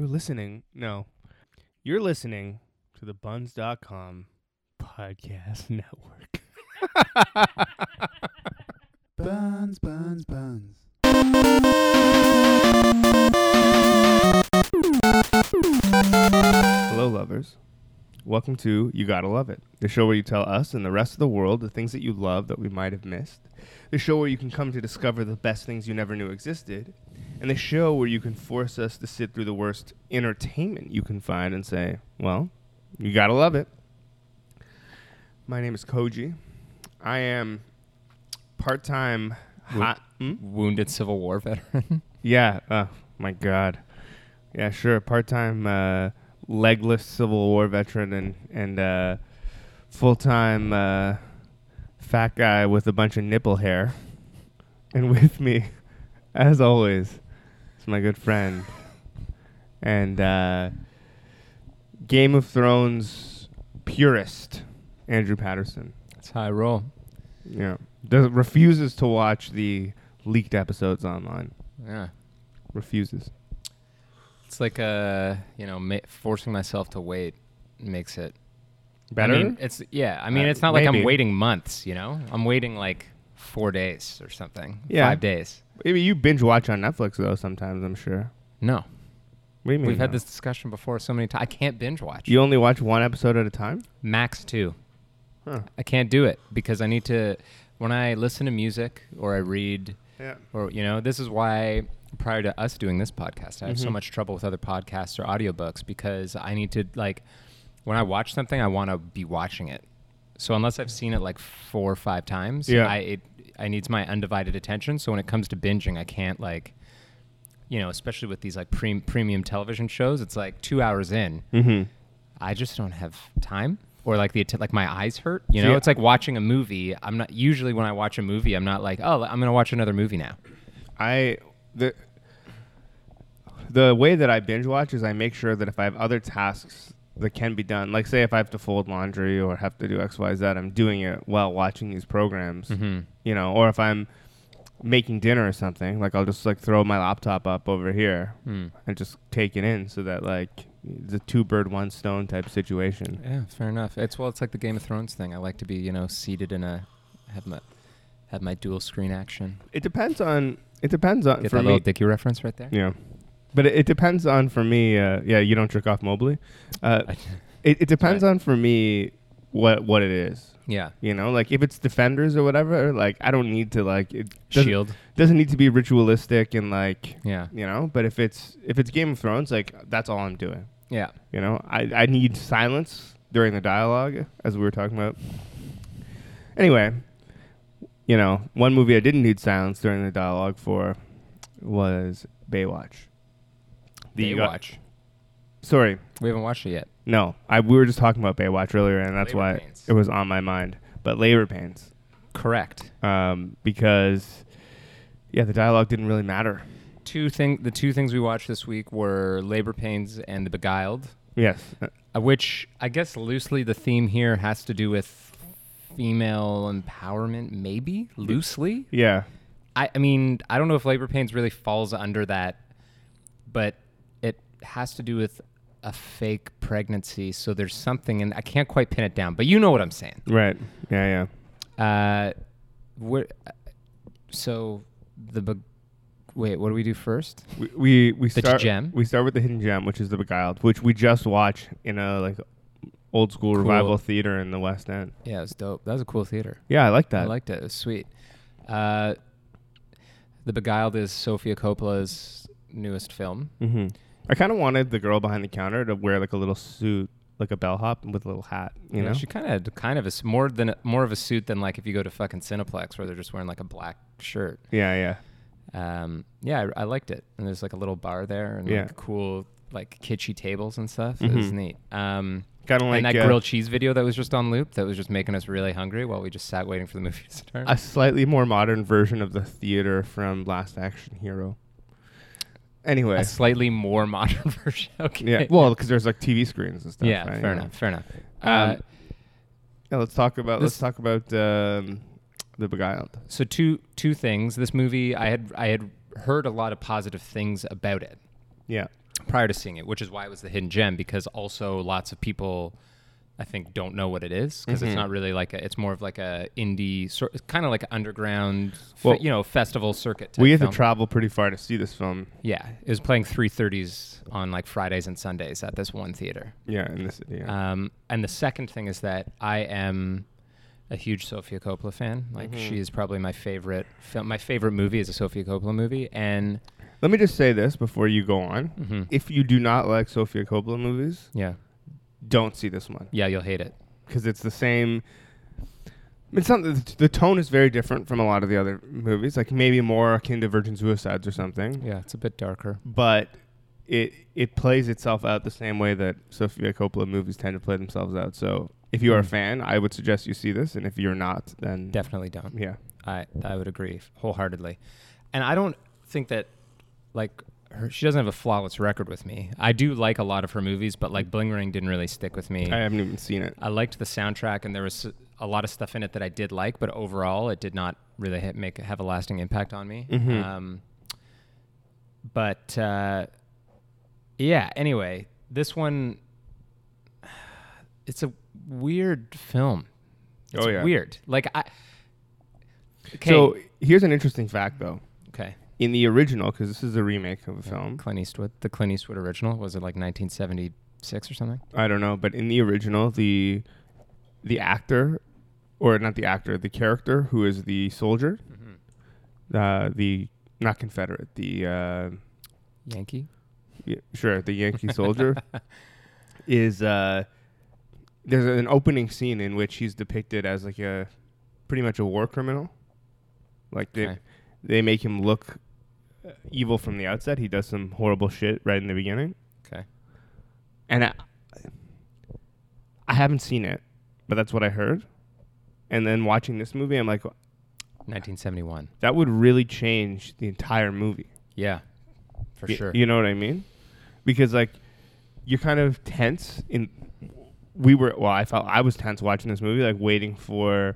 You're listening. No. You're listening to the buns.com podcast network. Buns, buns, buns. Hello, lovers. Welcome to You Gotta Love It, the show where you tell us and the rest of the world the things that you love that we might have missed, the show where you can come to discover the best things you never knew existed, and the show where you can force us to sit through the worst entertainment you can find and say, well, you gotta love it. My name is Koji. I am part time hot. Hmm? wounded Civil War veteran. Yeah. Oh my God. Yeah, sure. Part time uh, legless Civil War veteran and and uh, full time uh, fat guy with a bunch of nipple hair. And with me, as always, is my good friend and uh, Game of Thrones purist Andrew Patterson. It's high roll. Yeah, does refuses to watch the leaked episodes online. Yeah. Refuses. It's like uh, you know, ma- forcing myself to wait makes it Better. I mean, it's yeah. I mean, Uh, it's not like. I'm waiting months. You know, I'm waiting like four days or something. Yeah. Five days. Maybe you binge watch on Netflix though. Sometimes I'm sure. No, What do you mean? we've had no? this discussion before so many times. I can't binge watch. You only watch one episode at a time. Max two. Huh. I can't do it because I need to. When I listen to music or I read Yeah. or you know this is why prior to us doing this podcast i have so Mhm. much trouble with other podcasts or audiobooks because i need to like when i watch something i want to be watching it so unless i've seen it like four or five times Yeah. i it i needs my undivided attention so when it comes to binging i can't like you know especially with these like pre- premium television shows it's like two hours in Mm-hmm. i just don't have time or like the like my eyes hurt you know See, it's like watching a movie i'm not usually when i watch a movie i'm not like oh i'm gonna watch another movie now I the the way that I binge watch is I make sure that if I have other tasks that can be done, like say if I have to fold laundry or have to do X Y Z, I'm doing it while watching these programs. mm-hmm. You know, or if I'm making dinner or something, like I'll just like throw my laptop up over here Mm. and just take it in, so that like the two bird one stone type situation. Yeah, fair enough. It's well, it's like the Game of Thrones thing. I like to be, you know, seated in a have my have my dual screen action. It depends on. It depends on Get for that me. Lil Dicky reference right there. Yeah, but it, it depends on for me. Uh, yeah, you don't jerk off Mobley. Uh, it, it depends Right. on for me what what it is. Yeah. You know, like if it's defenders or whatever, like I don't need to like it doesn't, Shield. doesn't need to be ritualistic and like Yeah. you know. But if it's if it's Game of Thrones, like that's all I'm doing. Yeah. You know, I I need silence during the dialogue as we were talking about. Anyway, you know, one movie I didn't need silence during the dialogue for was Baywatch. The- Baywatch. Sorry, We haven't watched it yet. no, I we were just talking about Baywatch earlier, and that's Labor why pains. it was on my mind. But labor pains, Correct. um, because yeah, the dialogue didn't really matter. Two thing. The two things we watched this week were Labor Pains and The Beguiled, Yes, uh, uh, which I guess loosely the theme here has to do with female empowerment. Maybe loosely. yeah, I, I mean, I don't know if labor pains really falls under that, but it has to do with a fake pregnancy. So there's something, and I can't quite pin it down, but you know what I'm saying. right, yeah, yeah. Uh, where, so the be- wait, what do we do first? We we, we The start gem? we start with the hidden gem, which is the Beguiled, which we just watched in a like old school Cool. revival theater in the West End. Yeah, it was dope. That was a cool theater. Yeah, I like that. I liked it. It was sweet. Uh, the Beguiled is Sofia Coppola's newest film. hmm I kind of wanted the girl behind the counter to wear like a little suit, like a bellhop with a little hat. You know, she kind of had kind of a s- more than more of a suit than like if you go to fucking Cineplex where they're just wearing like a black shirt. yeah, yeah. Um, yeah, I, I liked it, and there's like a little bar there and Yeah. like cool like kitschy tables and stuff. It was Mhm. neat. Um, Kind of like and that uh, grilled cheese video that was just on loop that was just making us really hungry while we just sat waiting for the movie to start. a slightly more modern version of the theater from Last Action Hero. Anyway, a slightly more modern version. Okay. yeah. Well, because there's like TV screens and stuff. yeah, right? fair Yeah. enough. Fair enough. Um, Uh, Yeah, let's talk about let's talk about um, the Beguiled. so two two things. This movie, I had I had heard a lot of positive things about it. Yeah. prior to seeing it, which is why it was the hidden gem because also lots of people I think don't know what it is because Mhm. it's not really like a, it's more of like a indie sort kind of like an underground fe- Well, you know festival circuit. We had film. to travel pretty far to see this film. Yeah, it was playing 330s on like Fridays and Sundays at this one theater. Yeah, in the city. Yeah. Um, and the second thing is that I am a huge Sofia Coppola fan. Like Mhm. she is probably my favorite film. My favorite movie is a Sofia Coppola movie, and Let me just say this before you go on. mhm, If you do not like Sofia Coppola movies, yeah, don't see this one yeah, you'll hate it. because it's the same. It's not the, the tone is very different from a lot of the other movies, like maybe more akin to Virgin Suicides or something. Yeah, it's a bit darker. But it it plays itself out the same way that Sofia Coppola movies tend to play themselves out. So if you are a Mm. fan, I would suggest you see this, and if you're not, then Definitely don't. yeah. I I would agree wholeheartedly, and I don't think that like her, she doesn't have a flawless record with me. I do like a lot of her movies, but like Bling Ring didn't really stick with me. I haven't even seen it. I liked the soundtrack, and there was a lot of stuff in it that I did like, but overall, it did not really hit, make have a lasting impact on me. Mhm. Um, but uh, yeah. Anyway, this one, it's a weird film. It's Oh, yeah. weird. Like I. Okay. So here's an interesting fact, though. In the original, because this is a remake of a film, Clint Eastwood, the Clint Eastwood original, was it like 1976 or something? I don't know, but in the original, the the actor, or not the actor, the character who is the soldier, Mm-hmm. uh, the not Confederate, the uh, Yankee. yeah, sure, the Yankee soldier, is uh, there's an opening scene in which he's depicted as like a pretty much a war criminal. Like they Okay. they make him look evil from the outset. He does some horrible shit right in the beginning. Okay. and I, I haven't seen it, but that's what I heard. And then watching this movie, I'm like, 1971. that would really change the entire movie. Yeah, for Y- sure. You know what I mean? Because like, you're kind of tense. In we were well, I felt I was tense watching this movie, like waiting for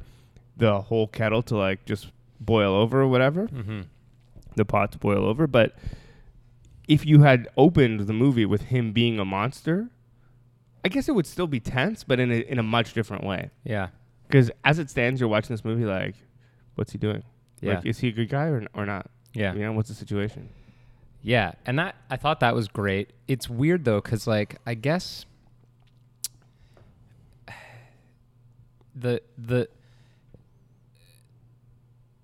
the whole kettle to like just boil over or whatever, mm-hmm. The pot to boil over. But if you had opened the movie with him being a monster, I guess it would still be tense, but in a, in a much different way. Yeah. Because as it stands, you're watching this movie like, what's he doing? Yeah. Like, is he a good guy or, or not? yeah. You know, what's the situation? Yeah, and that I thought that was great. It's weird though, because like I guess the the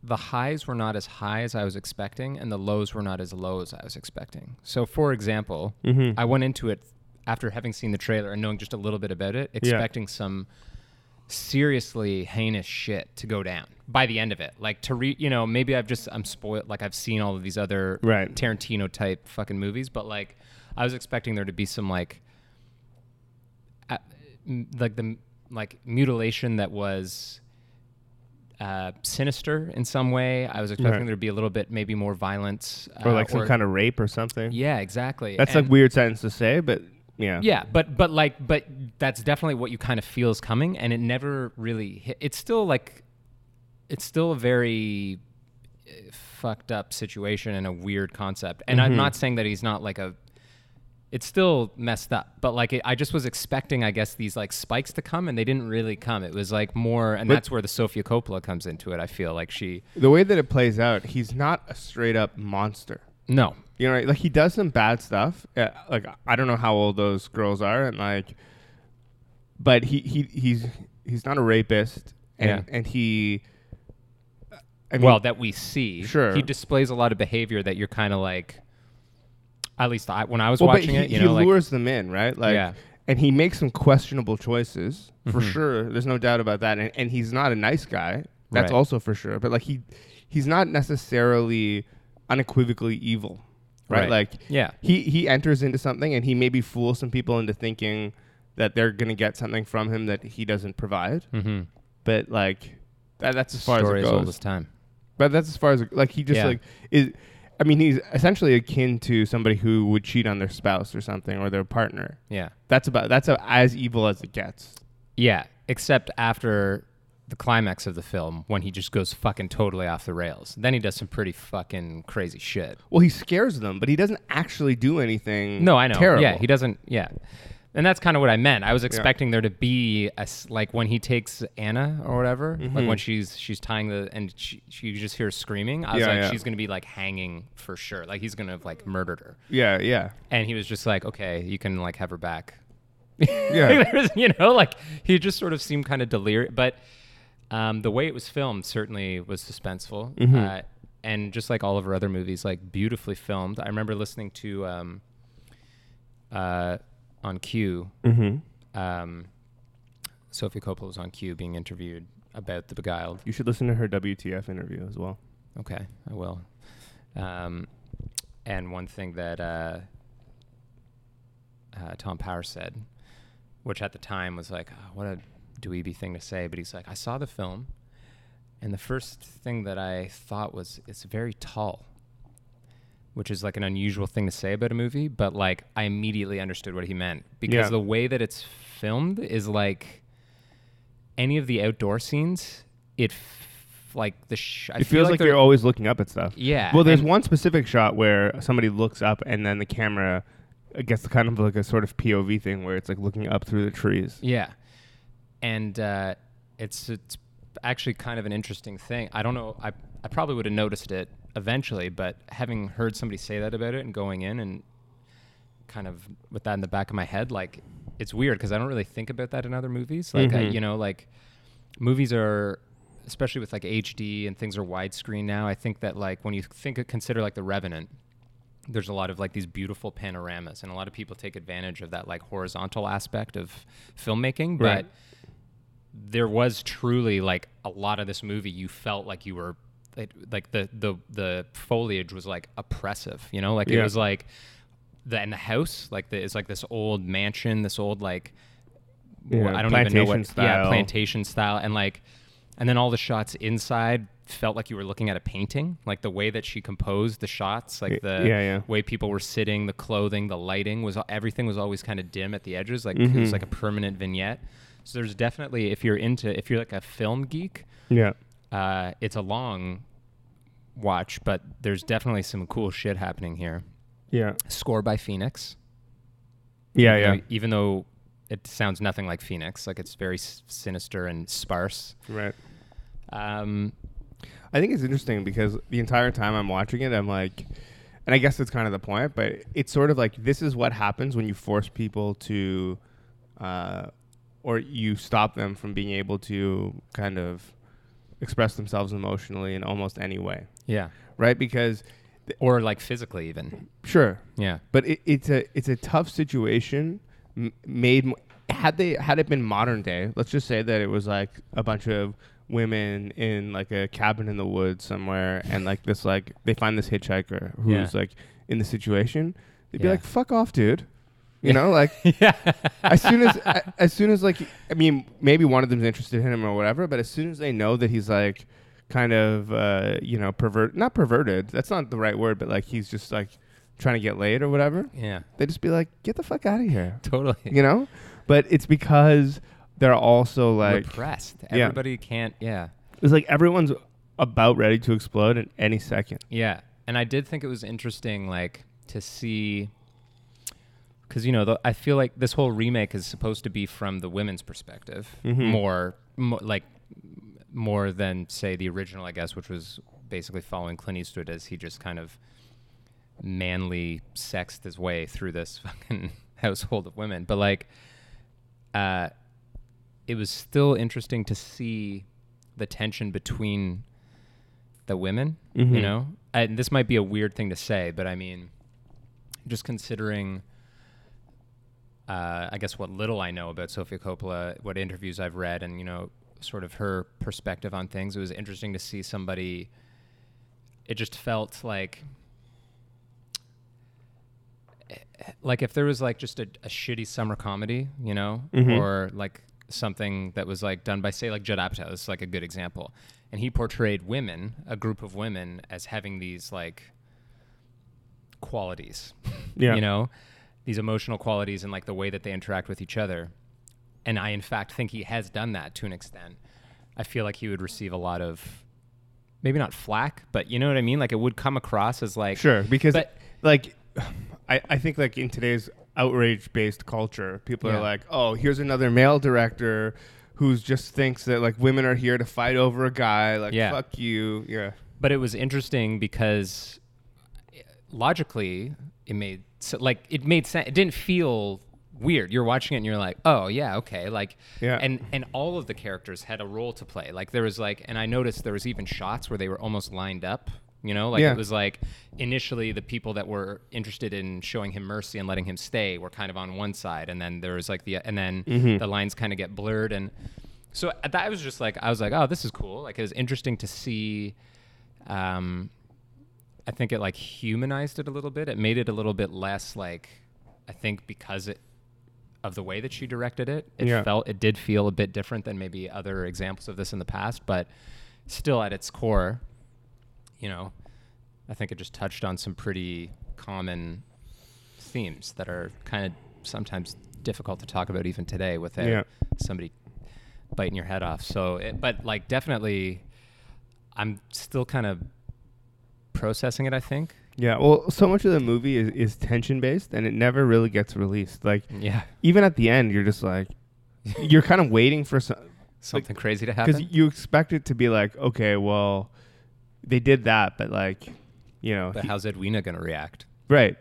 the highs were not as high as I was expecting, and the lows were not as low as I was expecting. So, for example, Mm-hmm. I went into it after having seen the trailer and knowing just a little bit about it, expecting some seriously heinous shit to go down by the end of it. Like to read, you know, maybe I've just I'm spoiled. Like I've seen all of these other Right. Tarantino type fucking movies, but like I was expecting there to be some like, uh, m- like the like mutilation that was. Uh, sinister in some way. I was expecting Right. there to be a little bit, maybe more violence, or uh, like some kind of rape or something. Yeah, exactly. That's And- like weird sentence to say, but yeah. yeah, but but like but that's definitely what you kind of feel is coming, and it never really. Hit. It's still like, it's still a very uh, fucked up situation and a weird concept. And I'm Mhm. not saying that he's not like a. It's still messed up, but like it, I just was expecting, I guess, these like spikes to come, and they didn't really come. It was like more, and But- that's where the Sofia Coppola comes into it. I feel like she, The way that it plays out, he's not a straight up monster. no, You know, right? like he does some bad stuff. Uh, like I don't know how old those girls are, and like, but he he he's he's not a rapist, and Yeah. and he. I mean, well, that we see, Sure. he displays a lot of behavior that you're kind of like. At least I, when I was well, watching he, it, you he know, like lures them in, right? Like, Yeah. and he makes some questionable choices for Mhm. sure. There's no doubt about that, and, and he's not a nice guy. That's Right. also for sure. But like he, he's not necessarily unequivocally evil, right? Right. Like yeah, he he enters into something and he maybe fools some people into thinking that they're gonna get something from him that he doesn't provide. mm-hmm. But like that, that's as far story as as it old goes. as time. But that's as far as like he just Yeah. like is. I mean, he's essentially akin to somebody who would cheat on their spouse or something or their partner. Yeah, That's about that's a, as evil as it gets. yeah. Except after the climax of the film when he just goes fucking totally off the rails. Then he does some pretty fucking crazy shit. Well, he scares them, but he doesn't actually do anything. No, I know. Terrible. Yeah, he doesn't. Yeah, and that's kind of what I meant. I was expecting there to be a s like when he takes Anna or whatever, like Mm-hmm. when she's she's tying the and she, she you just hear her screaming. I was Yeah, like, yeah. she's gonna be like hanging for sure. Like he's gonna have like murdered her. Yeah, yeah, And he was just like, okay, you can like have her back. yeah. You know, like he just sort of seemed kind of delirious. But um, the way it was filmed certainly was suspenseful. Mm-hmm. Uh, and just like all of her other movies, like beautifully filmed. I remember listening to um, uh, on Q. mm-hmm. Um, Sophie Coppola was on Q being interviewed about The Beguiled. You should listen to her WTF interview as well. Okay, I will. Um, and one thing that uh, uh, Tom Power said, which at the time was like, oh, what a dweeby thing to say, but he's like, I saw the film, and the first thing that I thought was, it's very tall, which is like an unusual thing to say about a movie, but like I immediately understood what he meant because Yeah. the way that it's filmed is like any of the outdoor scenes, it. F- like the sh- I It feel feels like, they're- you're always looking up at stuff. yeah. Well, there's one specific shot where somebody looks up and then the camera gets kind of like a sort of POV thing where it's like looking up through the trees. Yeah, and uh, it's it's actually kind of an interesting thing. I don't know. I I probably would have noticed it eventually, but having heard somebody say that about it and going in and kind of with that in the back of my head, like it's weird because I don't really think about that in other movies. Like I, Mhm. you know, like movies are especially with like HD and things are widescreen now. I think that like when you think consider like The Revenant, there's a lot of like these beautiful panoramas, and a lot of people take advantage of that like horizontal aspect of filmmaking. Right. But there was truly like a lot of this movie, you felt like you were it, like the the the foliage was like oppressive, you know, like it Yeah. was like the and the house like the, it's like this old mansion, this old like Yeah, I don't even know what plantation yeah style. plantation style and like and then all the shots inside felt like you were looking at a painting like the way that she composed the shots like the yeah, yeah. way people were sitting the clothing the lighting was everything was always kind of dim at the edges like it was Mhm. like a permanent vignette so there's definitely if you're into if you're like a film geek Yeah. Uh, it's a long watch but there's definitely some cool shit happening here Yeah. score by phoenix Yeah, even yeah. though- even though it sounds nothing like Phoenix, like it's very s- sinister and sparse. Right. Um, I think it's interesting because the entire time I'm watching it, I'm like, and I guess that's kind of the point, but it's sort of like this is what happens when you force people to, uh, or you stop them from being able to kind of express themselves emotionally in almost any way, yeah, right? Because or like physically even. sure, Yeah, but it, it's a it's a tough situation m- made m- had they had it been modern day let's just say that it was like a bunch of women in like a cabin in the woods somewhere and like this like they find this hitchhiker who's Yeah. like in the situation they'd be like fuck off dude you know like yeah, as soon as as soon as like i mean maybe one of them's interested in him or whatever but as soon as they know that he's like kind of uh you know pervert not perverted that's not the right word but like he's just like trying to get laid or whatever yeah, they just be like, "Get the fuck out of here," totally. you know. But it's because they're also like, Repressed. Yeah. Everybody can't. Yeah, it's like everyone's about ready to explode at any second. yeah. And I did think it was interesting, like to see, because you know, the, I feel like this whole remake is supposed to be from the women's perspective Mhm. more, more, like more than say the original, I guess, which was basically following Clint Eastwood as he just kind of manly sexed his way through this fucking household of women. But like, uh, it was still interesting to see the tension between the women. You Mhm. know, and this might be a weird thing to say, but I mean, just considering. Uh, I guess what little I know about Sofia Coppola, what interviews I've read, and you know, sort of her perspective on things, it was interesting to see somebody. It just felt like like if there was like just a, a shitty summer comedy, you know, Mhm. or like something that was like done by say like Judd Apatow is like a good example, and he portrayed women, a group of women, as having these like qualities, Yeah. you know, these emotional qualities and like the way that they interact with each other, and I in fact think he has done that to an extent. I feel like he would receive a lot of maybe not flack, but you know what I mean? Like it would come across as like Sure, because But- like I, I think like in today's outrage based culture, people Yeah. are like, Oh, here's another male director who just thinks that like women are here to fight over a guy, like Yeah. fuck you. Yeah. But it was interesting because eh, logically it made so like it made sense. It didn't feel weird. You're watching it and you're like, oh yeah, okay, like Yeah. And and all of the characters had a role to play. Like there was like, and I noticed there was even shots where they were almost lined up. You know, like Yeah. it was like initially the people that were interested in showing him mercy and letting him stay were kind of on one side, and then there was like the and then Mm-hmm. the lines kind of get blurred and. So uh, that was just like I was like, oh, this is cool. Like it was interesting to see um, I think it like humanized it a little bit. It made it a little bit less like I think because it of the way that she directed it, it Yeah. felt it did feel a bit different than maybe other examples of this in the past, but still at its core, you know, I think it just touched on some pretty common themes that are kind of sometimes difficult to talk about even today without Yeah. somebody biting your head off. So, it, but like definitely, I'm still kind of processing it. I think. Yeah. Well, so much of the movie is, is tension based and it never really gets released. Like Yeah, even at the end you're just like you're kind of waiting for some something crazy to happen because you expect it to be like, okay, well, they did that, but like, you know, But he- how's Edwina gonna react? right?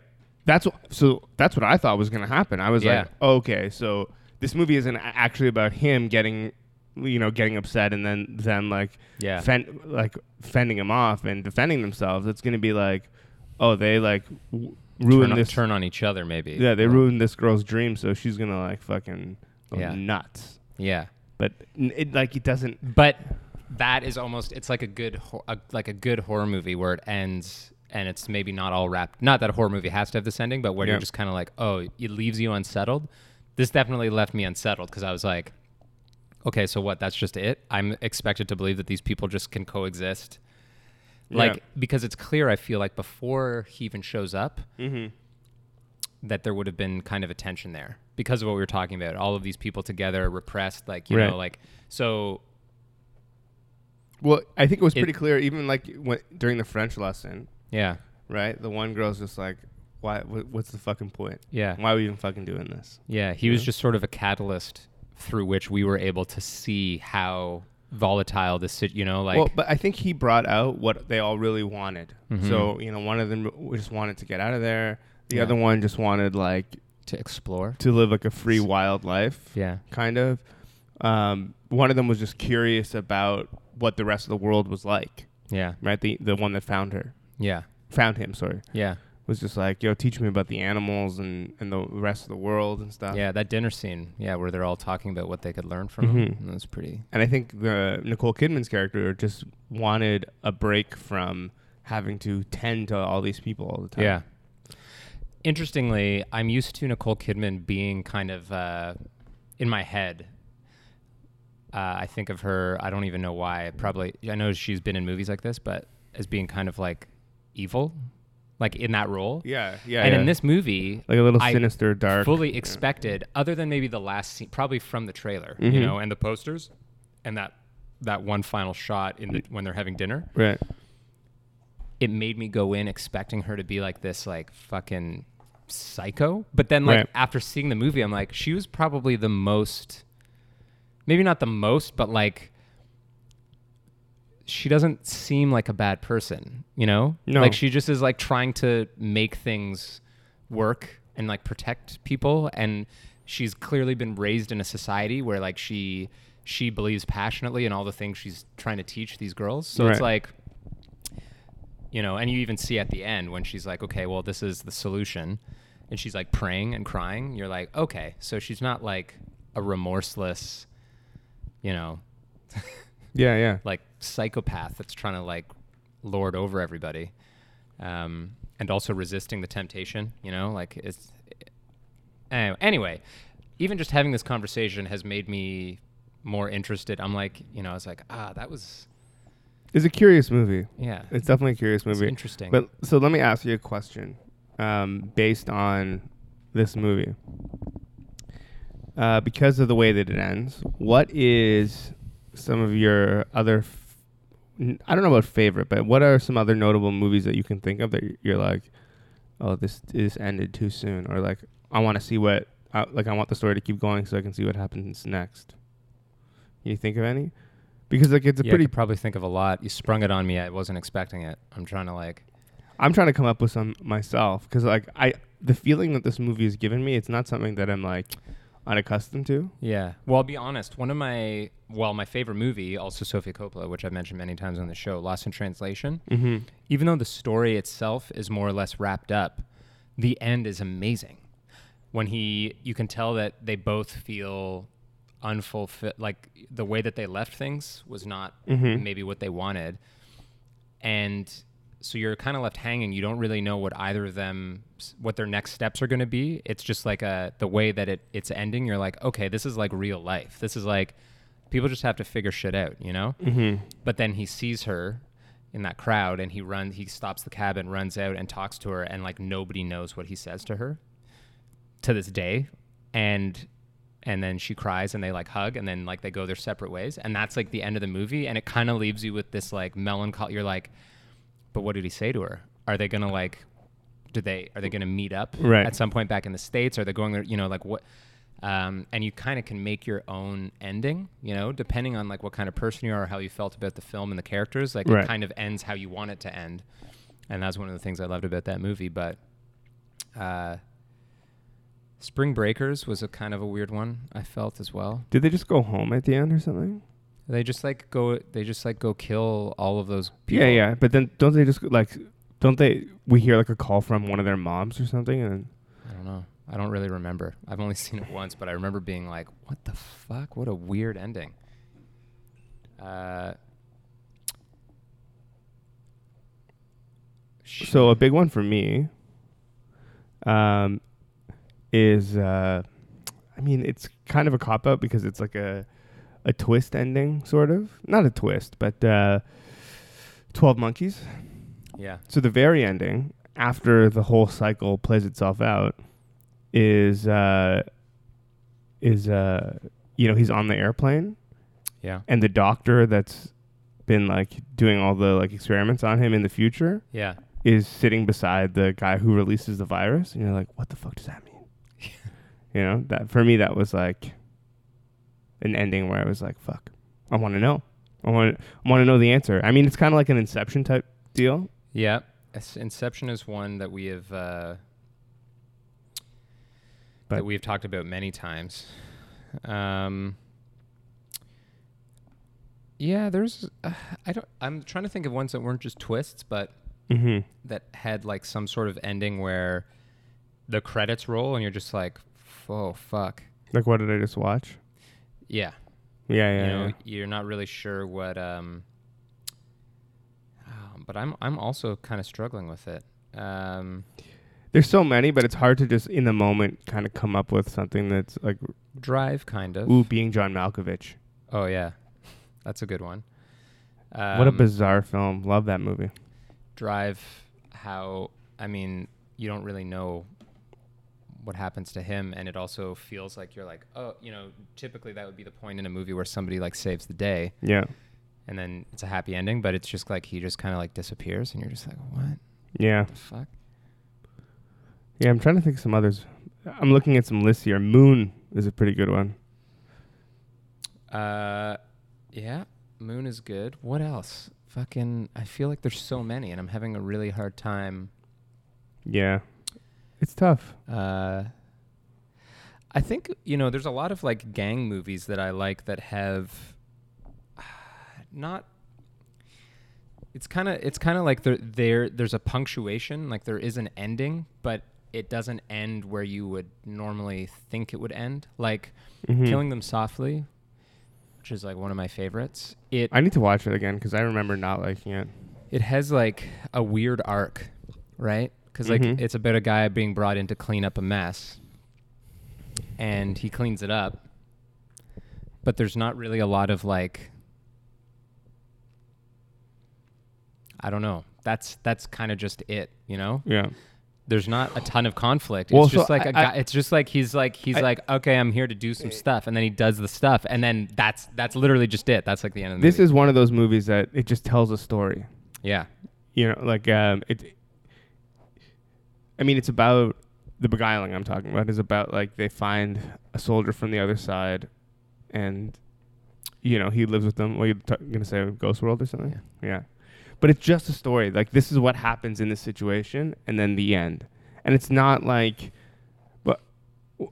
That's what. So that's what I thought was gonna happen. I was Yeah. like, okay, so this movie isn't actually about him getting, you know, getting upset and then them like, Yeah. fend, like fending him off and defending themselves. It's gonna be like, oh, they like w- ruined turn, this. turn on each other, maybe. yeah, they ruined this girl's dream, so she's gonna like fucking go Yeah. nuts. Yeah, But n- it like it doesn't. but that is almost it's like a good a, like a good horror movie where it ends and it's maybe not all wrapped. Not that a horror movie has to have this ending, but where Yeah. you're just kind of like, oh, it leaves you unsettled. This definitely left me unsettled because I was like, okay, so what? That's just it. I'm expected to believe that these people just can coexist. Like Yeah. because it's clear, I feel like before he even shows up, Mm-hmm. that there would have been kind of a tension there because of what we were talking about. All of these people together, repressed, like you Right. know, like so. Well, I think it was It- pretty clear, even like when, during the French lesson, Yeah, right? The one girl's just like, "Why? wh- What's the fucking point? yeah, Why are we even fucking doing this?" yeah. He was Yeah. just sort of a catalyst through which we were able to see how volatile this, sit- you know, like well, but I think he brought out what they all really wanted. Mhm. So you know, one of them just wanted to get out of there. The Yeah. other one just wanted like to explore. to live like a free, wild life, Yeah, kind of. Um, one of them was just curious about what the rest of the world was like, yeah, right? The the one that found her, yeah, found him. Sorry, yeah, was just like, "Yo, teach me about the animals and and the rest of the world and stuff." yeah. That dinner scene, yeah, where they're all talking about what they could learn from him. Mhm. That was pretty. And I think the Nicole Kidman's character just wanted a break from having to tend to all these people all the time. Yeah. Interestingly, I'm used to Nicole Kidman being kind of uh, in my head. Uh, I think of her. I don't even know why. Probably I know she's been in movies like this, but as being kind of like evil, like in that role. Yeah, yeah. and yeah. in this movie, like a little I sinister, dark. fully expected, other than maybe the last scene, probably from the trailer, Mhm. you know, and the posters, and that that one final shot in the when they're having dinner right. it made me go in expecting her to be like this like fucking psycho but then like Right. after seeing the movie i'm like she was probably the most maybe not the most but like she doesn't seem like a bad person you know No. like she just is like trying to make things work and like protect people and she's clearly been raised in a society where like she she believes passionately in all the things she's trying to teach these girls so it's like you know, and you even see at the end when she's like, okay, well, this is the solution. And she's like praying and crying. You're like, okay, so she's not like a remorseless, you know, Yeah, yeah. like psychopath that's trying to like lord over everybody. Um, and also resisting the temptation, you know, like it's. Anyway, anyway, even just having this conversation has made me more interested. I'm like, you know, I was like, ah, that was, It's a curious movie. yeah, It's definitely a curious it's movie. interesting. But so let me ask you a question, um, based on this movie. Uh, because of the way that it ends, what is some of your other. F- I don't know about favorite, but what are some other notable movies that you can think of that you're like, oh, this this ended too soon, or like I want to see what, I, like I want the story to keep going so I can see what happens next. You think of any? Because like it's a yeah, pretty. I probably think of a lot. You sprung it on me. I wasn't expecting it. I'm trying to like. I'm trying to come up with some myself because like I the feeling that this movie has given me, it's not something that I'm like unaccustomed to. Yeah. Well, I'll be honest. One of my well, my favorite movie, also Sofia Coppola, which I've mentioned many times on the show, Lost in Translation. Mm-hmm. Even though the story itself is more or less wrapped up, the end is amazing. When he, you can tell that they both feel unfulfilled. Like the way that they left things was not Mhm. maybe what they wanted, and so you're kind of left hanging. You don't really know what either of them, what their next steps are going to be. It's just like a the way that it it's ending. You're like, okay, this is like real life. This is like people just have to figure shit out, you know. Mm-hmm. But then he sees her in that crowd and he runs he stops the cab and runs out and talks to her and like nobody knows what he says to her to this day and and then she cries and they like hug and then like they go their separate ways and that's like the end of the movie and it kind of leaves you with this like melancholy you're like but what did he say to her are they gonna like do they are they gonna meet up Right. at some point back in the states are they going there you know like what um, and you kind of can make your own ending, you know, depending on like what kind of person you are or how you felt about the film and the characters. Like Right. it kind of ends how you want it to end, and that's one of the things I loved about that movie. But uh, Spring Breakers was a kind of a weird one. I felt as well. Did they just go home at the end or something? They just like go. They just like go kill all of those people. Yeah, yeah. But then don't they just like don't they we hear like a call from one of their moms or something and I don't know. I don't really remember. I've only seen it once, but I remember being like, "What the fuck? What a weird ending." Uh, so a big one for me um is uh I mean it's kind of a cop out because it's like a a twist ending sort of. Not a twist, but uh 12 monkeys. yeah, So the very ending after the whole cycle plays itself out is uh is uh you know he's on the airplane yeah, and the doctor that's been like doing all the like experiments on him in the future yeah. is sitting beside the guy who releases the virus and you're like what the fuck does that mean you know that for me that was like an ending where i was like fuck i want to know i want i want to know the answer i mean it's kind of like an inception type deal Yeah, Inception is one that we have uh, But- that we've talked about many times. Um, yeah, there's. Uh, I don't. I'm trying to think of ones that weren't just twists, but mm-hmm that had like some sort of ending where the credits roll and you're just like, oh fuck. like what did i just watch Yeah, yeah yeah, you know, yeah. you're not really sure what. Um, um, but I'm I'm also kind of struggling with it. Um, there's so many but it's hard to just in the moment kind of come up with something that's like Drive, kind of. ooh being john malkovich Oh yeah, that's a good one. Um, what a bizarre film love that movie Drive. How I mean, you don't really know what happens to him, and it also feels like you're like, oh, you know, typically that would be the point in a movie where somebody like saves the day, yeah and then it's a happy ending, but it's just like he just kind of like disappears, and you're just like, what yeah the fuck? yeah i'm trying to think of some others i'm looking at some lists here moon is a pretty good one Uh, yeah, Moon is good. What else? Fucking, I feel like there's so many, and I'm having a really hard time. yeah it's tough Uh, I think you know, there's a lot of like gang movies that I like that have not. It's kind of it's kind of like there there there's a punctuation, like there is an ending, but it doesn't end where you would normally think it would end. Like Mhm. Killing Them Softly, which is like one of my favorites. It i need to watch it again because i remember not liking it it has like a weird arc, right? Because like Mhm. it's about a guy being brought in to clean up a mess, and he cleans it up, but there's not really a lot of like. I don't know. That's that's kind of just it, you know. yeah there's not a ton of conflict. Well, it's just so like I- guy, I- it's just like he's like he's I- like okay, I'm here to do some stuff, and then he does the stuff, and then that's that's literally just it. That's like the end of the This movie. is one of those movies that it just tells a story. yeah, You know, like um, it. I mean, it's about the beguiling I'm talking about. Is about like they find a soldier from the other side, and you know he lives with them. What you t- gonna say, Ghost World or something? Yeah. But it's just a story. Like this is what happens in this situation, and then the end. And it's not like, but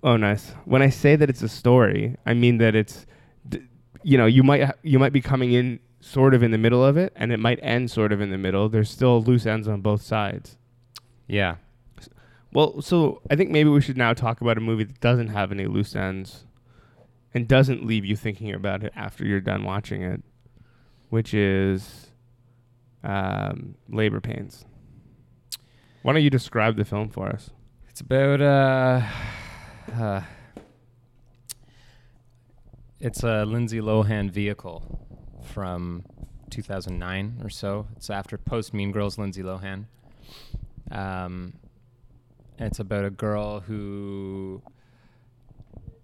oh, nice. When I say that it's a story, I mean that it's, d- you know, you might ha- you might be coming in sort of in the middle of it, and it might end sort of in the middle. There's still loose ends on both sides. yeah. Well, so I think maybe we should now talk about a movie that doesn't have any loose ends and doesn't leave you thinking about it after you're done watching it, which is um, Labor Pains. Why don't you describe the film for us? It's about uh, uh it's a Lindsay Lohan vehicle from 2009 or so. It's after post Mean Girls Lindsay Lohan. Um, it's about a girl who,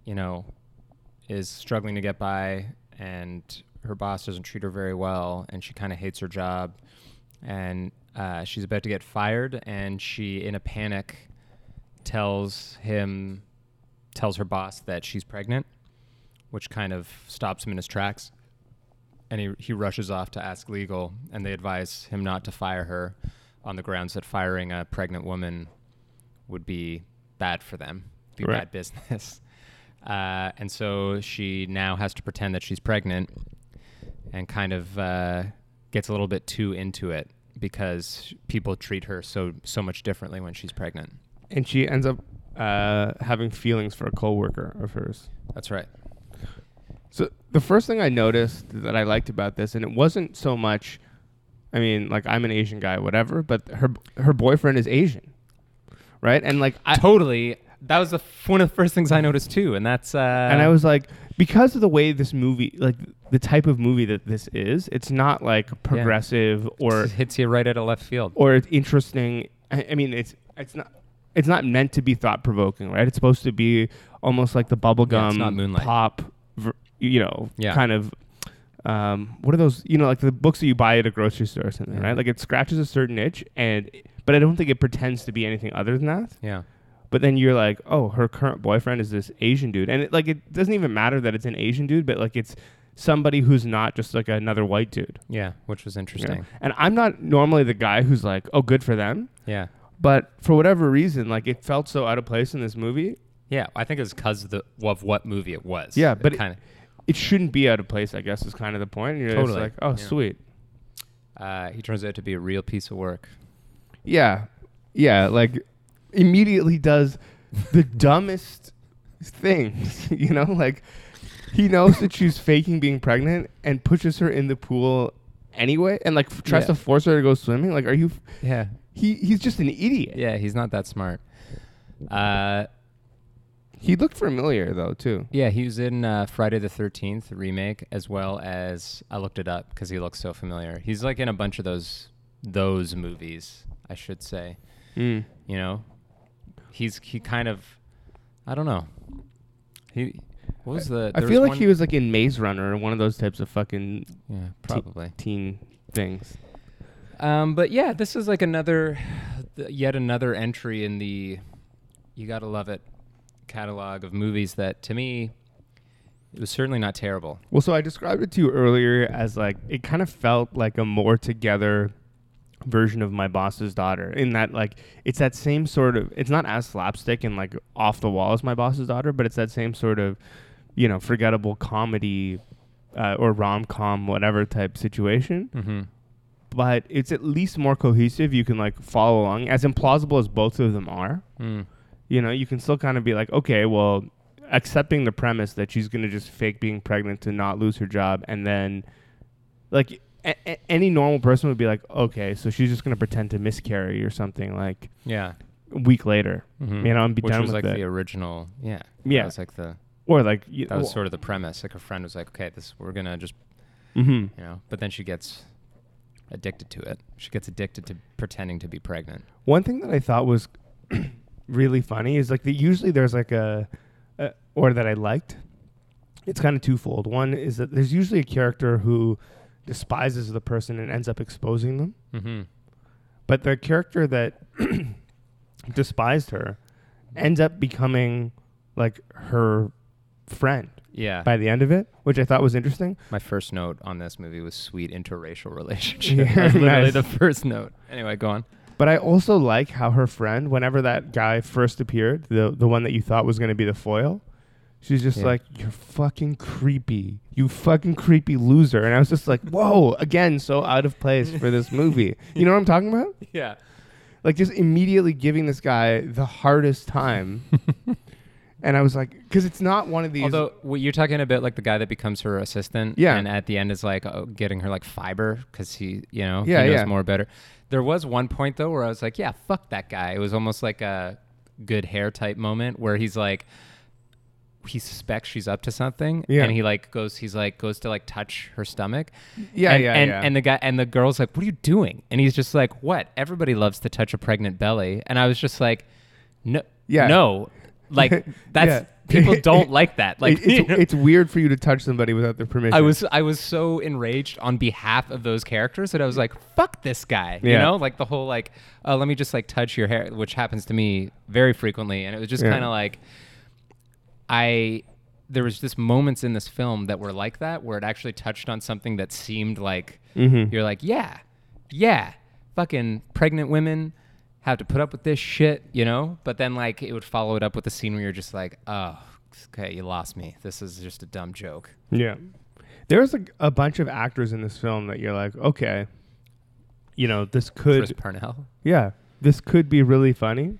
you know, is struggling to get by, and her boss doesn't treat her very well, and she kind of hates her job, and uh, she's about to get fired, and she, in a panic, tells him, tells her boss that she's pregnant, which kind of stops him in his tracks. And he, he rushes off to ask legal, and they advise him not to fire her on the grounds that firing a pregnant woman would be bad for them, be Right. bad business. Uh, and so she now has to pretend that she's pregnant and kind of uh, gets a little bit too into it because people treat her so so much differently when she's pregnant. And she ends up uh, having feelings for a coworker of hers. That's right. So the first thing I noticed that I liked about this, and it wasn't so much, I mean, like I'm an Asian guy, whatever, but her her boyfriend is Asian, right? And like I totally. That was the f- one of the first things I noticed too, and that's uh, and I was like, because of the way this movie, like the type of movie that this is, it's not like progressive or it hits you right out of left field. or it's interesting. I, I mean, it's it's not it's not meant to be thought provoking, right? It's supposed to be almost like the bubblegum Yeah, it's not Moonlight. pop, you know, Yeah. kind of. Um, what are those? You know, like the books that you buy at a grocery store or something, Yeah. right? Like it scratches a certain itch, and but I don't think it pretends to be anything other than that. Yeah, But then you're like, oh, her current boyfriend is this Asian dude, and it, like it doesn't even matter that it's an Asian dude, but like it's somebody who's not just like another white dude. yeah, which was you know? interesting. And I'm not normally the guy who's like, oh, good for them. Yeah, But for whatever reason, like it felt so out of place in this movie. yeah. I think it was because of, the, of what movie it was. Yeah, but it- kind of. It shouldn't be out of place, I guess, is kind of the point. And you're just Totally. like, oh, Yeah. sweet. Uh, he turns out to be a real piece of work. Yeah. Yeah. Like immediately does the dumbest things, you know? Like he knows that she's faking being pregnant and pushes her in the pool anyway and like f- tries Yeah. to force her to go swimming. Like, are you. F- Yeah, he, he's just an idiot. yeah. He's not that smart. Uh, He looked familiar, though, too. yeah, he was in uh, Friday the Thirteenth remake as well as I looked it up because he looks so familiar. He's like in a bunch of those those movies, I should say. Mm. You know, he's he kind of, I don't know. He what was the? I feel like he was like in Maze Runner or one of those types of fucking Yeah, probably. teen things. Um, but yeah, this is like another, th- yet another entry in the, you gotta love it, catalog of movies that to me, it was certainly not terrible. Well, so I described it to you earlier as like it kind of felt like a more together version of my boss's daughter in that like it's that same sort of it's not as slapstick and like off the wall as my boss's daughter but it's that same sort of you know forgettable comedy uh, or rom-com whatever type situation Mm-hmm. but it's at least more cohesive you can like follow along as implausible as both of them are Mm. you know, you can still kind of be like, okay, well, accepting the premise that she's going to just fake being pregnant to not lose her job. And then, like, a- any normal person would be like, okay, so she's just going to pretend to miscarry or something like Yeah. a week later, Mm-hmm. you know, and be Which done was with like it. the original. Yeah. Yeah. That was like the, or like, that was sort of the premise. Like her friend was like, okay, this, we're gonna just, hmm you know, but then she gets addicted to it. She gets addicted to pretending to be pregnant. One thing that I thought was really funny is like that usually there's like a, a or that I liked. It's kind of twofold. One is that there's usually a character who despises the person and ends up exposing them. Mm-hmm. But the character that despised her ends up becoming like her friend Yeah. by the end of it, which I thought was interesting. My first note on this movie was sweet interracial relationship. Yeah, That's literally nice. the first note. Anyway, go on. But I also like how her friend, whenever that guy first appeared, the the one that you thought was going to be the foil, she's just Yeah. like, "You're fucking creepy, you fucking creepy loser." And I was just like, "Whoa!" Again, so out of place for this movie. You know what I'm talking about? Yeah. Like just immediately giving this guy the hardest time. and I was like, because it's not one of these. Although what you're talking about, like the guy that becomes her assistant, Yeah. and at the end is like oh, getting her like fiber because he, you know, Yeah, he knows yeah. more better. There was one point though where I was like, yeah, fuck that guy. It was almost like a good hair type moment where he's like, he suspects she's up to something, Yeah. and he like goes, he's like goes to like touch her stomach, yeah, and, yeah, and, yeah. and the guy and the girl's like, "What are you doing?" And he's just like, "What? Everybody loves to touch a pregnant belly." And I was just like, "No, Yeah. no, like that's Yeah. people don't like that." Like, it's, you know? it's weird for you to touch somebody without their permission. I was I was so enraged on behalf of those characters that I was like, "Fuck this guy," you know, like the whole like, uh, "Let me just like touch your hair," which happens to me very frequently, and it was just Yeah. kind of like, I there was just moments in this film that were like that where it actually touched on something that seemed like Mhm. you're like, yeah, yeah, fucking pregnant women have to put up with this shit, you know? But then like it would follow it up with a scene where you're just like, oh, okay, you lost me. This is just a dumb joke. Yeah. There's like a bunch of actors in this film that you're like, okay, you know, this could, Chris Parnell. yeah, this could be really funny.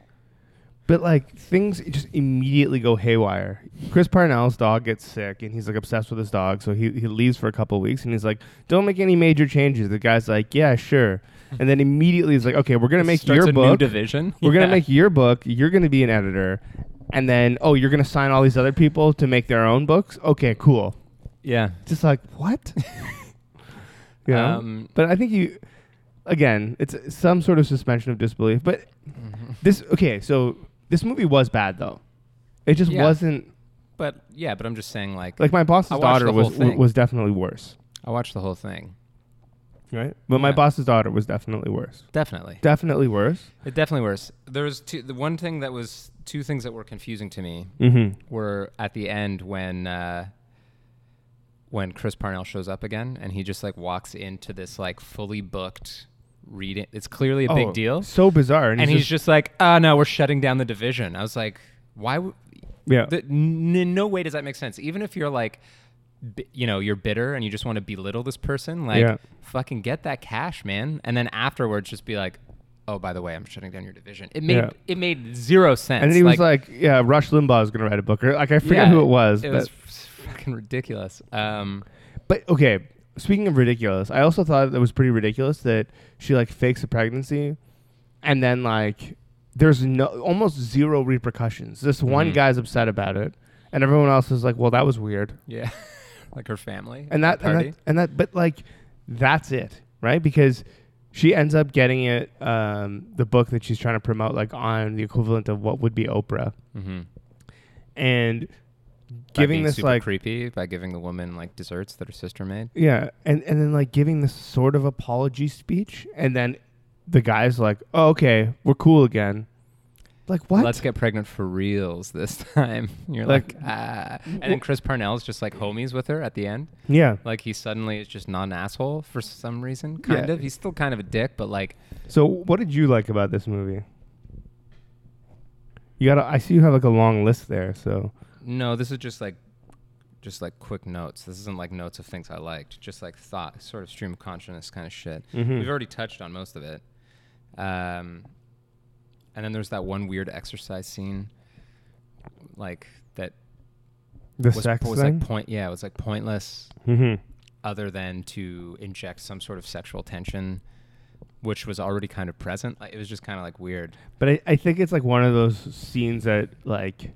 But like things just immediately go haywire. Chris Parnell's dog gets sick and he's like obsessed with his dog, so he, he leaves for a couple of weeks and he's like, Don't make any major changes. The guy's like, Yeah, sure. And then immediately he's like, Okay, we're gonna make your a new book. division. We're gonna make your book. You're gonna be an editor. And then, oh, you're gonna sign all these other people to make their own books. Okay, cool. yeah. just like what know? Um, but i think you again it's some sort of suspension of disbelief but this okay so this movie was bad though it just Yeah. wasn't but yeah, but I'm just saying like, like my boss's I watched daughter the was whole thing. was definitely worse I watched the whole thing. right but my Yeah. boss's daughter was definitely worse Definitely. definitely worse It definitely worse. There was two. The one thing that was two things that were confusing to me mm-hmm were at the end when uh, when Chris Parnell shows up again and he just like walks into this like fully booked reading. It's clearly a Oh, big deal, so bizarre and, and he's, he's just like, "Oh no, we're shutting down the division." I was like, "Why? Yeah the, n- in no way does that make sense. Even if you're like." bi- You know, you're bitter and you just want to belittle this person. Like, Yeah. fucking get that cash, man. And then afterwards, just be like, "Oh, by the way, I'm shutting down your division." It made Yeah. it made zero sense. and then he was like yeah rush limbaugh is gonna write a book or like i forget Yeah, who it was It was fucking ridiculous. Um, but okay speaking of ridiculous i also thought it was pretty ridiculous that she like fakes a pregnancy and then like there's no almost zero repercussions this one Mhm. guy's upset about it and everyone else is like well that was weird yeah, like her family and that, and party. that and that but like that's it right because she ends up getting it um the book that she's trying to promote like on the equivalent of what would be oprah mm-hmm. and giving this like creepy by giving the woman like desserts that her sister made. Yeah, and and then like giving this sort of apology speech, and then the guy's like, "Oh, okay, we're cool again." Like what? Let's get pregnant for reals this time. You're like, Like, ah. And then Chris Parnell's just like homies with her at the end. yeah. Like he suddenly is just not an asshole for some reason. Kind Yeah. of. He's still kind of a dick, but like, So, what did you like about this movie? You got. I see you have like a long list there. So, no, this is just like, just like quick notes. This isn't like notes of things I liked. Just like thought, sort of stream of consciousness kind of shit. Mhm. We've already touched on most of it. Um, and then there's that one weird exercise scene, like that the was, sex was thing. like point. Yeah, it was like pointless, mm-hmm. other than to inject some sort of sexual tension, which was already kind of present. Like, it was just kind of like weird. But I, I think it's like one of those scenes that like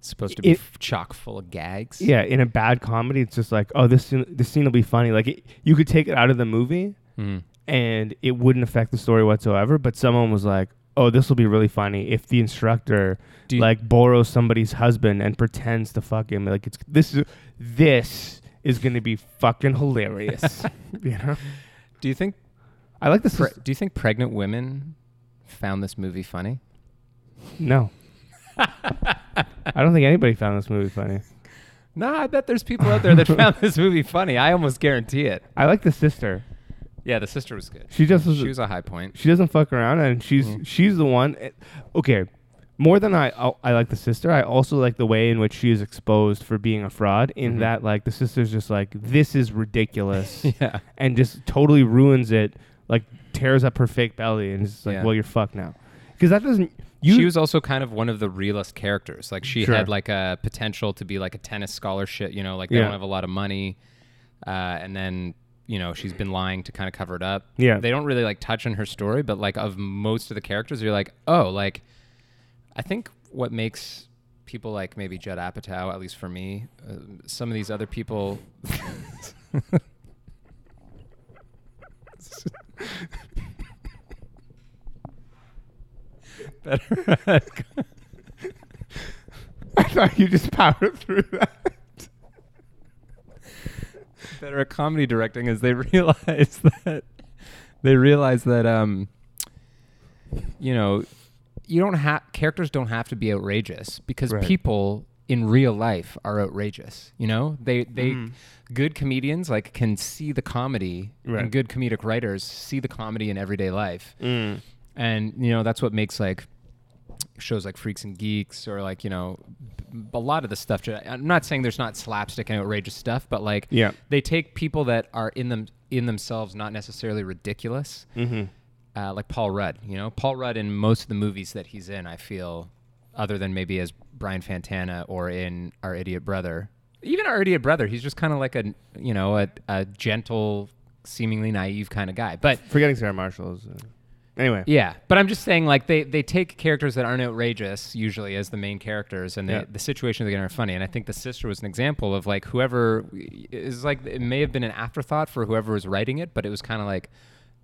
It's supposed to be It- chock full of gags. yeah, in a bad comedy, it's just like, oh, this scene, this scene will be funny. Like it, you could take it out of the movie Mhm. and it wouldn't affect the story whatsoever. But someone was like, oh, this will be really funny if the instructor you- like borrows somebody's husband and pretends to fuck him. Like it's this is this is gonna be fucking hilarious. you know, Do you think I like this. pre- do you think pregnant women found this movie funny? no, I don't think anybody found this movie funny. No, I bet there's people out there that found this movie funny. I almost guarantee it. I like the sister. Yeah, the sister was good. She just was, She was a high point. she doesn't fuck around and she's Mhm. she's the one eh, okay more than I I I like the sister I also like the way in which she is exposed for being a fraud in Mhm. that like the sister's just like this is ridiculous yeah. and just totally ruins it like tears up her fake belly and is just like Yeah. well you're fucked now because that doesn't you she was also kind of one of the realist characters. Like she Sure. had like a potential to be like a tennis scholarship. You know, like they Yeah. don't have a lot of money, uh, and then you know she's been lying to kind of cover it up. Yeah. they don't really like touch on her story, but like of most of the characters, you're like, oh, like I think what makes people like maybe Judd Apatow, at least for me, uh, some of these other people. Better. I thought you just powered through that better at comedy directing is they realize that they realize that um you know you don't have characters don't have to be outrageous because Right. people in real life are outrageous you know they they Mhm. good comedians like can see the comedy Right. and good comedic writers see the comedy in everyday life mm. And you know that's what makes like shows like Freaks and Geeks or like you know b- a lot of the stuff. I'm not saying there's not slapstick and outrageous stuff, but like yeah they take people that are in them in themselves not necessarily ridiculous, mm-hmm. uh, like Paul Rudd. You know, Paul Rudd in most of the movies that he's in, I feel, other than maybe as Brian Fantana or in Our Idiot Brother. Even Our Idiot Brother, he's just kind of like a you know a, a gentle, seemingly naive kind of guy, but. forgetting Sarah Marshall is uh, anyway Yeah, but I'm just saying, like they they take characters that aren't outrageous usually as the main characters, and they, Yeah. the situations they get are funny. And I think the sister was an example of like whoever is like it may have been an afterthought for whoever was writing it, but it was kind of like,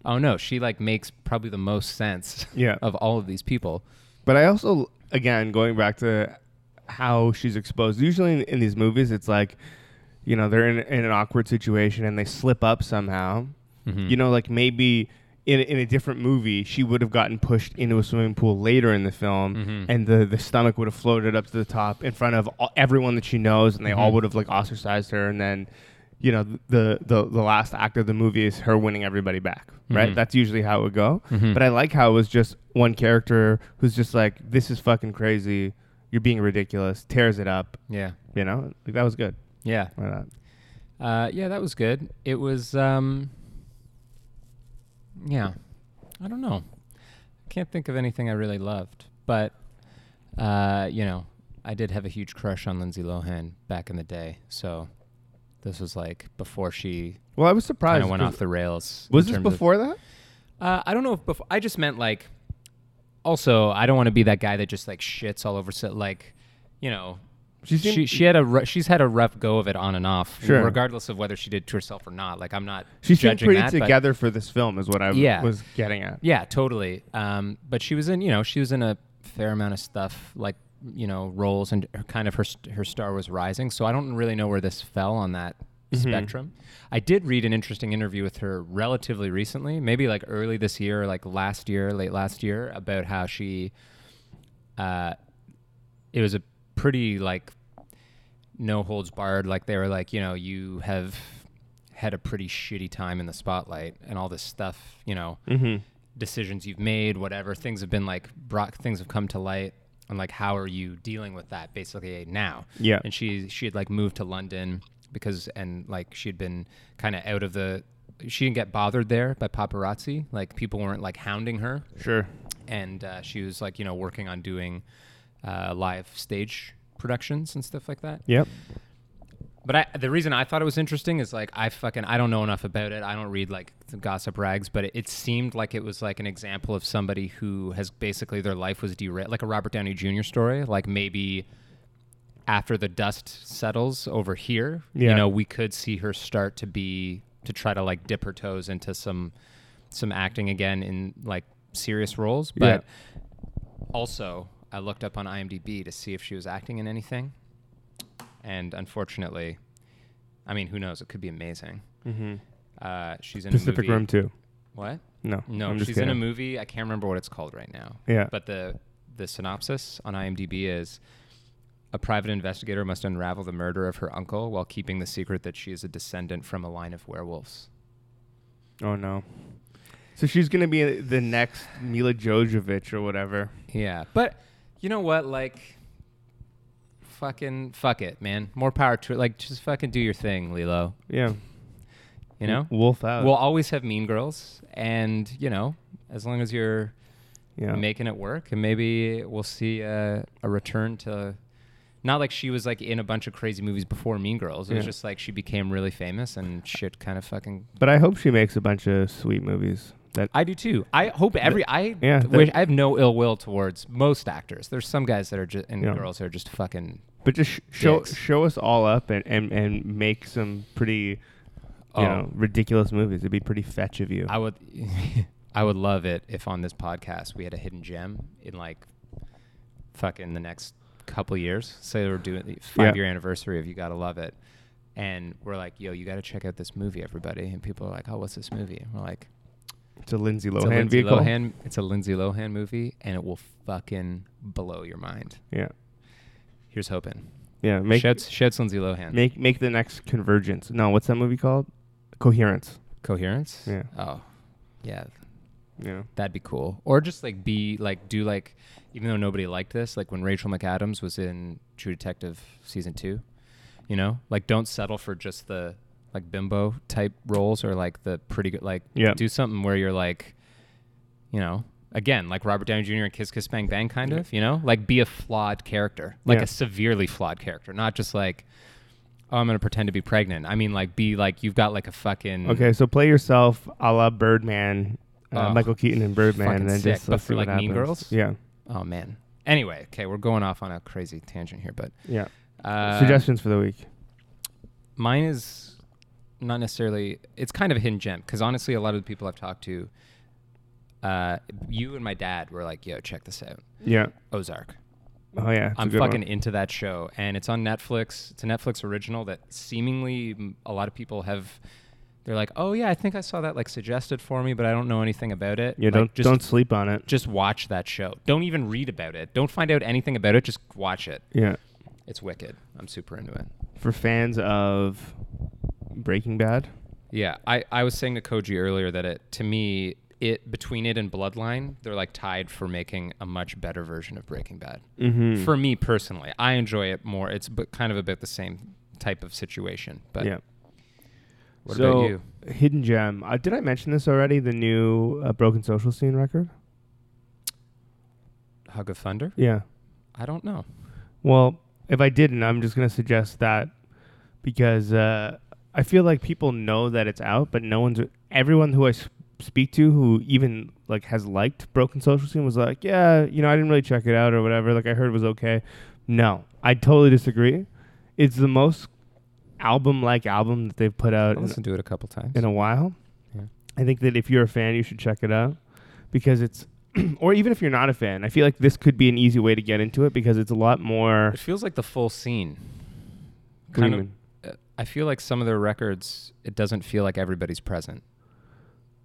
oh no, she like makes probably the most sense Yeah. of all of these people. But I also, again, going back to how she's exposed. Usually in, in these movies, it's like, you know, they're in, in an awkward situation and they slip up somehow. Mhm. You know, like maybe in, in a different movie, she would have gotten pushed into a swimming pool later in the film, Mhm. and the, the stomach would have floated up to the top in front of all, everyone that she knows, and they all Mhm. would have like ostracized her, and then. You know the, the the last act of the movie is her winning everybody back, right? Mhm. That's usually how it would go. Mhm. But I like how it was just one character who's just like, "This is fucking crazy. You're being ridiculous." Tears it up. yeah, You know, like that was good. yeah, Why not? uh, yeah. That was good. It was, um, yeah. I don't know. I Can't think of anything I really loved, but uh, you know, I did have a huge crush on Lindsay Lohan back in the day. So this was like before she Well, I was kind surprised. of went off the rails. was this terms of- before that? uh, I don't know if before. I just meant like. Also, I don't want to be that guy that just like shits all over. Like, you know, She she, seemed- she had a ru- she's had a rough go of it on and off, Sure. regardless of whether she did to herself or not. Like, I'm not She seemed judging pretty that, but- together for this film, is what I Yeah. was getting at. Yeah, totally. Um, but she was in, you know, she was in a fair amount of stuff, like you know, roles, and her, kind of her st- her star was rising. So I don't really know where this fell on that Mhm. spectrum. I did read an interesting interview with her relatively recently, maybe like early this year, or like last year, late last year, about how she. Uh, it was a pretty like no holds barred. Like they were like, you know, you have had a pretty shitty time in the spotlight and all this stuff, you know Mm-hmm. decisions you've made, whatever things have been like brought, things have come to light, and like how are you dealing with that basically now? Yeah. And she she had like moved to London because and like she had been kind of out of the. She didn't get bothered there by paparazzi. Like people weren't like hounding her, Sure. and uh, she was like you know working on doing uh, live stage productions and stuff like that. Yep. But I, the reason I thought it was interesting is like I fucking I don't know enough about it. I don't read like the gossip rags, but it, it seemed like it was like an example of somebody who has basically their life was derailed, like a Robert Downey Jr. story. Like maybe after the dust settles over here, Yeah. you know, we could see her start to be to try to like dip her toes into some some acting again in like serious roles. But Also, I looked up on IMDb to see if she was acting in anything, and unfortunately, I mean, who knows? It could be amazing. Mm-hmm. Uh, she's in Pacific a movie. Rim too. What? No, No, I'm she's in a movie. I can't remember what it's called right now. Yeah. But the the synopsis on IMDb is a private investigator must unravel the murder of her uncle while keeping the secret that she is a descendant from a line of werewolves. Oh no. So she's gonna be the next Milla Jovovich or whatever. Yeah, but you know what? Like, fucking fuck it, man. More power to it. Like, just fucking do your thing, Lilo. Yeah. You know, Wolf out. we'll always have Mean Girls, and you know, as long as you're yeah. making it work, and maybe we'll see a, a return to. Not like she was like in a bunch of crazy movies before Mean Girls. It was Yeah. just like she became really famous and shit kind of fucking. but I hope she makes a bunch of sweet movies. That I do too. I hope every. I yeah, wish, I have no ill will towards most actors. There's some guys that are just and Yeah. girls that are just fucking. but just sh- show show us all up and, and, and make some pretty you Oh. know ridiculous movies. It'd be pretty fetch of you. I would, I would love it if on this podcast we had a hidden gem in like, fucking the next couple years. Say we're doing the five year anniversary of You Gotta Love It, and we're like, yo, you gotta check out this movie, everybody. And people are like, oh, what's this movie? And we're like, it's a Lindsay it's a Lohan Lindsay vehicle. Lohan. It's a Lindsay Lohan movie, and it will fucking blow your mind. Yeah. Here's hoping. Yeah. Make Sheds, Sheds Lindsay Lohan. make make the next Convergence. No, what's that movie called? Coherence. Coherence. Yeah. Oh, yeah. Yeah. That'd be cool. Or just like be like do like even though nobody liked this, like when Rachel McAdams was in True Detective season two, you know, like don't settle for just the like bimbo type roles or like the pretty good like Yeah. do something where you're like, you know, again like Robert Downey Jr. and Kiss Kiss Bang Bang kind of, you know, like be a flawed character, like Yeah. a severely flawed character, not just like. Oh, I'm gonna pretend to be pregnant. I mean, like, be like you've got like a fucking Okay, so play yourself a la Birdman, uh, Oh, Michael Keaton and Birdman, and then sick, just but let's for, see what like, Mean. Girls? Yeah, Oh man. Anyway, okay, we're going off on a crazy tangent here, but yeah. uh, Suggestions for the week. Mine is not necessarily. It's kind of a hidden gem because honestly, a lot of the people I've talked to, uh, you and my dad were like, "Yo, check this out, Yeah. Ozark." Oh yeah. it's a I'm fucking one. into that show, and it's on Netflix. It's a Netflix original that seemingly a lot of people have. They're like, "Oh yeah, I think I saw that like suggested for me, but I don't know anything about it." Yeah. Like, don't just don't sleep on it. just watch that show. Don't even read about it. Don't find out anything about it. Just watch it. Yeah. It's wicked. I'm super into it. For fans of Breaking Bad. Yeah, I, I was saying to Koji earlier that it to me it between it and Bloodline they're like tied for making a much better version of Breaking Bad. Mm-hmm. For me personally, I enjoy it more. It's but kind of about the same type of situation. But yeah. what so, about you? Hidden gem. Uh, did I mention this already? The new uh, Broken Social Scene record. Hug of Thunder? Yeah. I don't know. Well, if I didn't, I'm just gonna suggest that because uh, I feel like people know that it's out, but no one's. Everyone who I speak to, who even like has liked Broken Social Scene, was like, "Yeah, you know, I didn't really check it out or whatever. Like, I heard it was okay." No, I totally disagree. It's the most album-like album that they've put out in, listened to it a couple times. in a while. Yeah. I think that if you're a fan, you should check it out because it's. or even if you're not a fan, I feel like this could be an easy way to get into it because it's a lot more. It feels like the full scene. What do you Kind of. Uh, I feel like some of their records, it doesn't feel like everybody's present.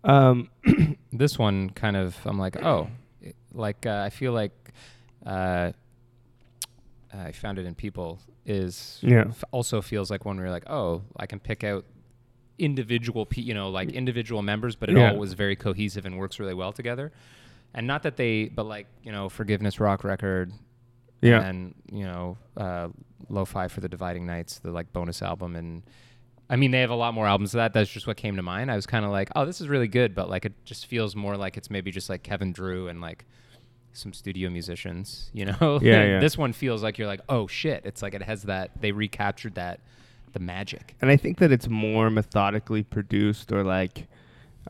Um, this one kind of i'm like oh it- like uh, i feel like uh, i found it in people is Yeah. f- also feels like one where you're like oh i can pick out individual pe- you know like individual members but it Yeah. all was very cohesive and works really well together and not that they but like you know forgiveness rock record yeah. and you know uh lo-fi for the dividing nights the like bonus album and i mean they have a lot more albums of that. That's just what came to mind. I was kind of like oh this is really good but like it just feels more like it's maybe just like kevin drew and like some studio musicians you know? Yeah, yeah. this one feels like you're like oh shit. It's like it has that they recaptured that the magic. And I think that it's more methodically produced or like,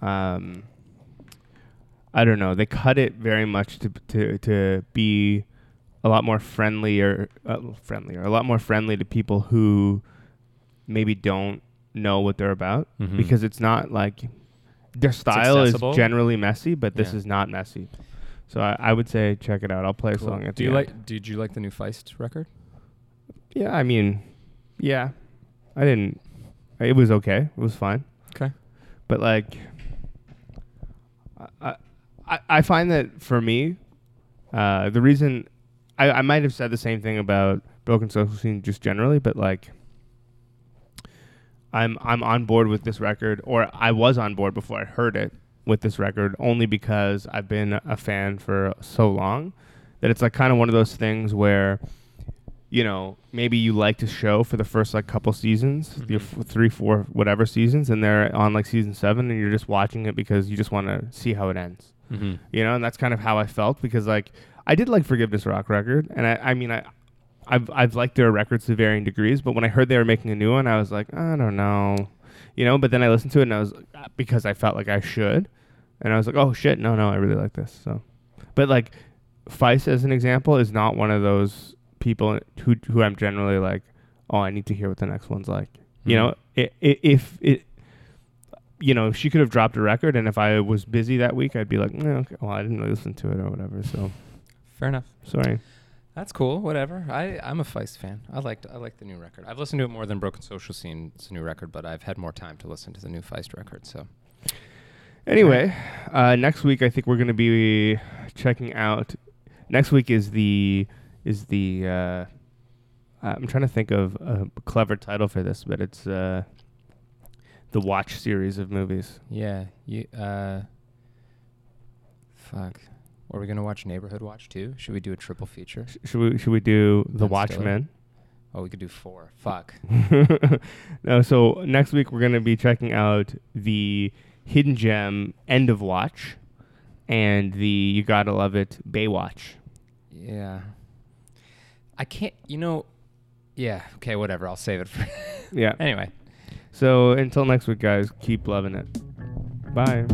um, I don't know. They cut it very much to to to be a lot more friendlier, uh, friendlier, a lot more friendly to people who maybe don't know what they're about Mhm. because it's not like their style is generally messy, but this Yeah. is not messy. So I, I would say check it out. I'll play a song at Do the you end. like? Did you like the new Feist record? Yeah, I mean, yeah, I didn't. It was okay. It was fine. Okay. But like, I I, I find that for me, uh, the reason I, I might have said the same thing about Broken Social Scene just generally, but like, I'm I'm on board with this record, or I was on board before I heard it with this record, only because I've been a fan for so long that it's like kind of one of those things where you know, maybe you like a show for the first like couple seasons, your Mhm. f- three, four, whatever seasons, and they're on like season seven, and you're just watching it because you just want to see how it ends. Mm-hmm. You know, and that's kind of how I felt because like I did like Forgiveness Rock record, and I, I mean, I, I've I've liked their records to varying degrees, but when I heard they were making a new one, I was like, I don't know, you know. But then I listened to it, and I was because I felt like I should, and I was like, oh shit, no, no, I really like this. So, but like, Feist as an example is not one of those people who who I'm generally like, oh, I need to hear what the next one's like. You know, i i if it, you know, if she could have dropped a record, and if I was busy that week, I'd be like, eh, okay, well, I didn't really listen to it or whatever. So Fair enough. sorry. That's cool. Whatever. I I'm a Feist fan. I liked I like the new record. I've listened to it more than Broken Social Scene. It's a new record, but I've had more time to listen to the new Feist record. So Anyway, uh, next week I think we're gonna be checking out. Next week is the is the. Uh, I'm trying to think of a clever title for this, but it's uh, the Watch series of movies. yeah, you uh. Fuck. Are we gonna watch Neighborhood Watch too? Should we do a triple feature? Sh- should we should we do the Stiller. Watchmen? Oh, we could do four. Fuck. no, so next week we're gonna be checking out the Hidden Gem End of Watch and the You Gotta Love It Baywatch. Yeah. I can't. You know. Yeah. Okay. Whatever. I'll save it for. Yeah. anyway. So until next week, guys, keep loving it. Bye.